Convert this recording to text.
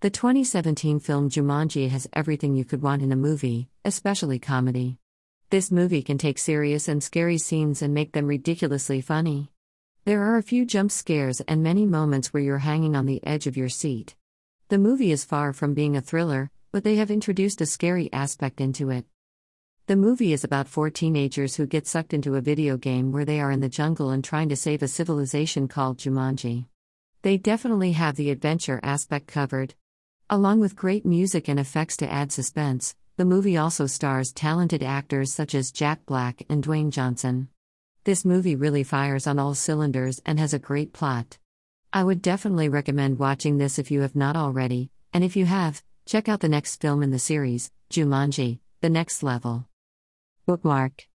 The 2017 film Jumanji has everything you could want in a movie, especially comedy. This movie can take serious and scary scenes and make them ridiculously funny. There are a few jump scares and many moments where you're hanging on the edge of your seat. The movie is far from being a thriller, but they have introduced a scary aspect into it. The movie is about four teenagers who get sucked into a video game where they are in the jungle and trying to save a civilization called Jumanji. They definitely have the adventure aspect covered. Along with great music and effects to add suspense, the movie also stars talented actors such as Jack Black and Dwayne Johnson. This movie really fires on all cylinders and has a great plot. I would definitely recommend watching this if you have not already, and if you have, check out the next film in the series, Jumanji, The Next Level. Bookmark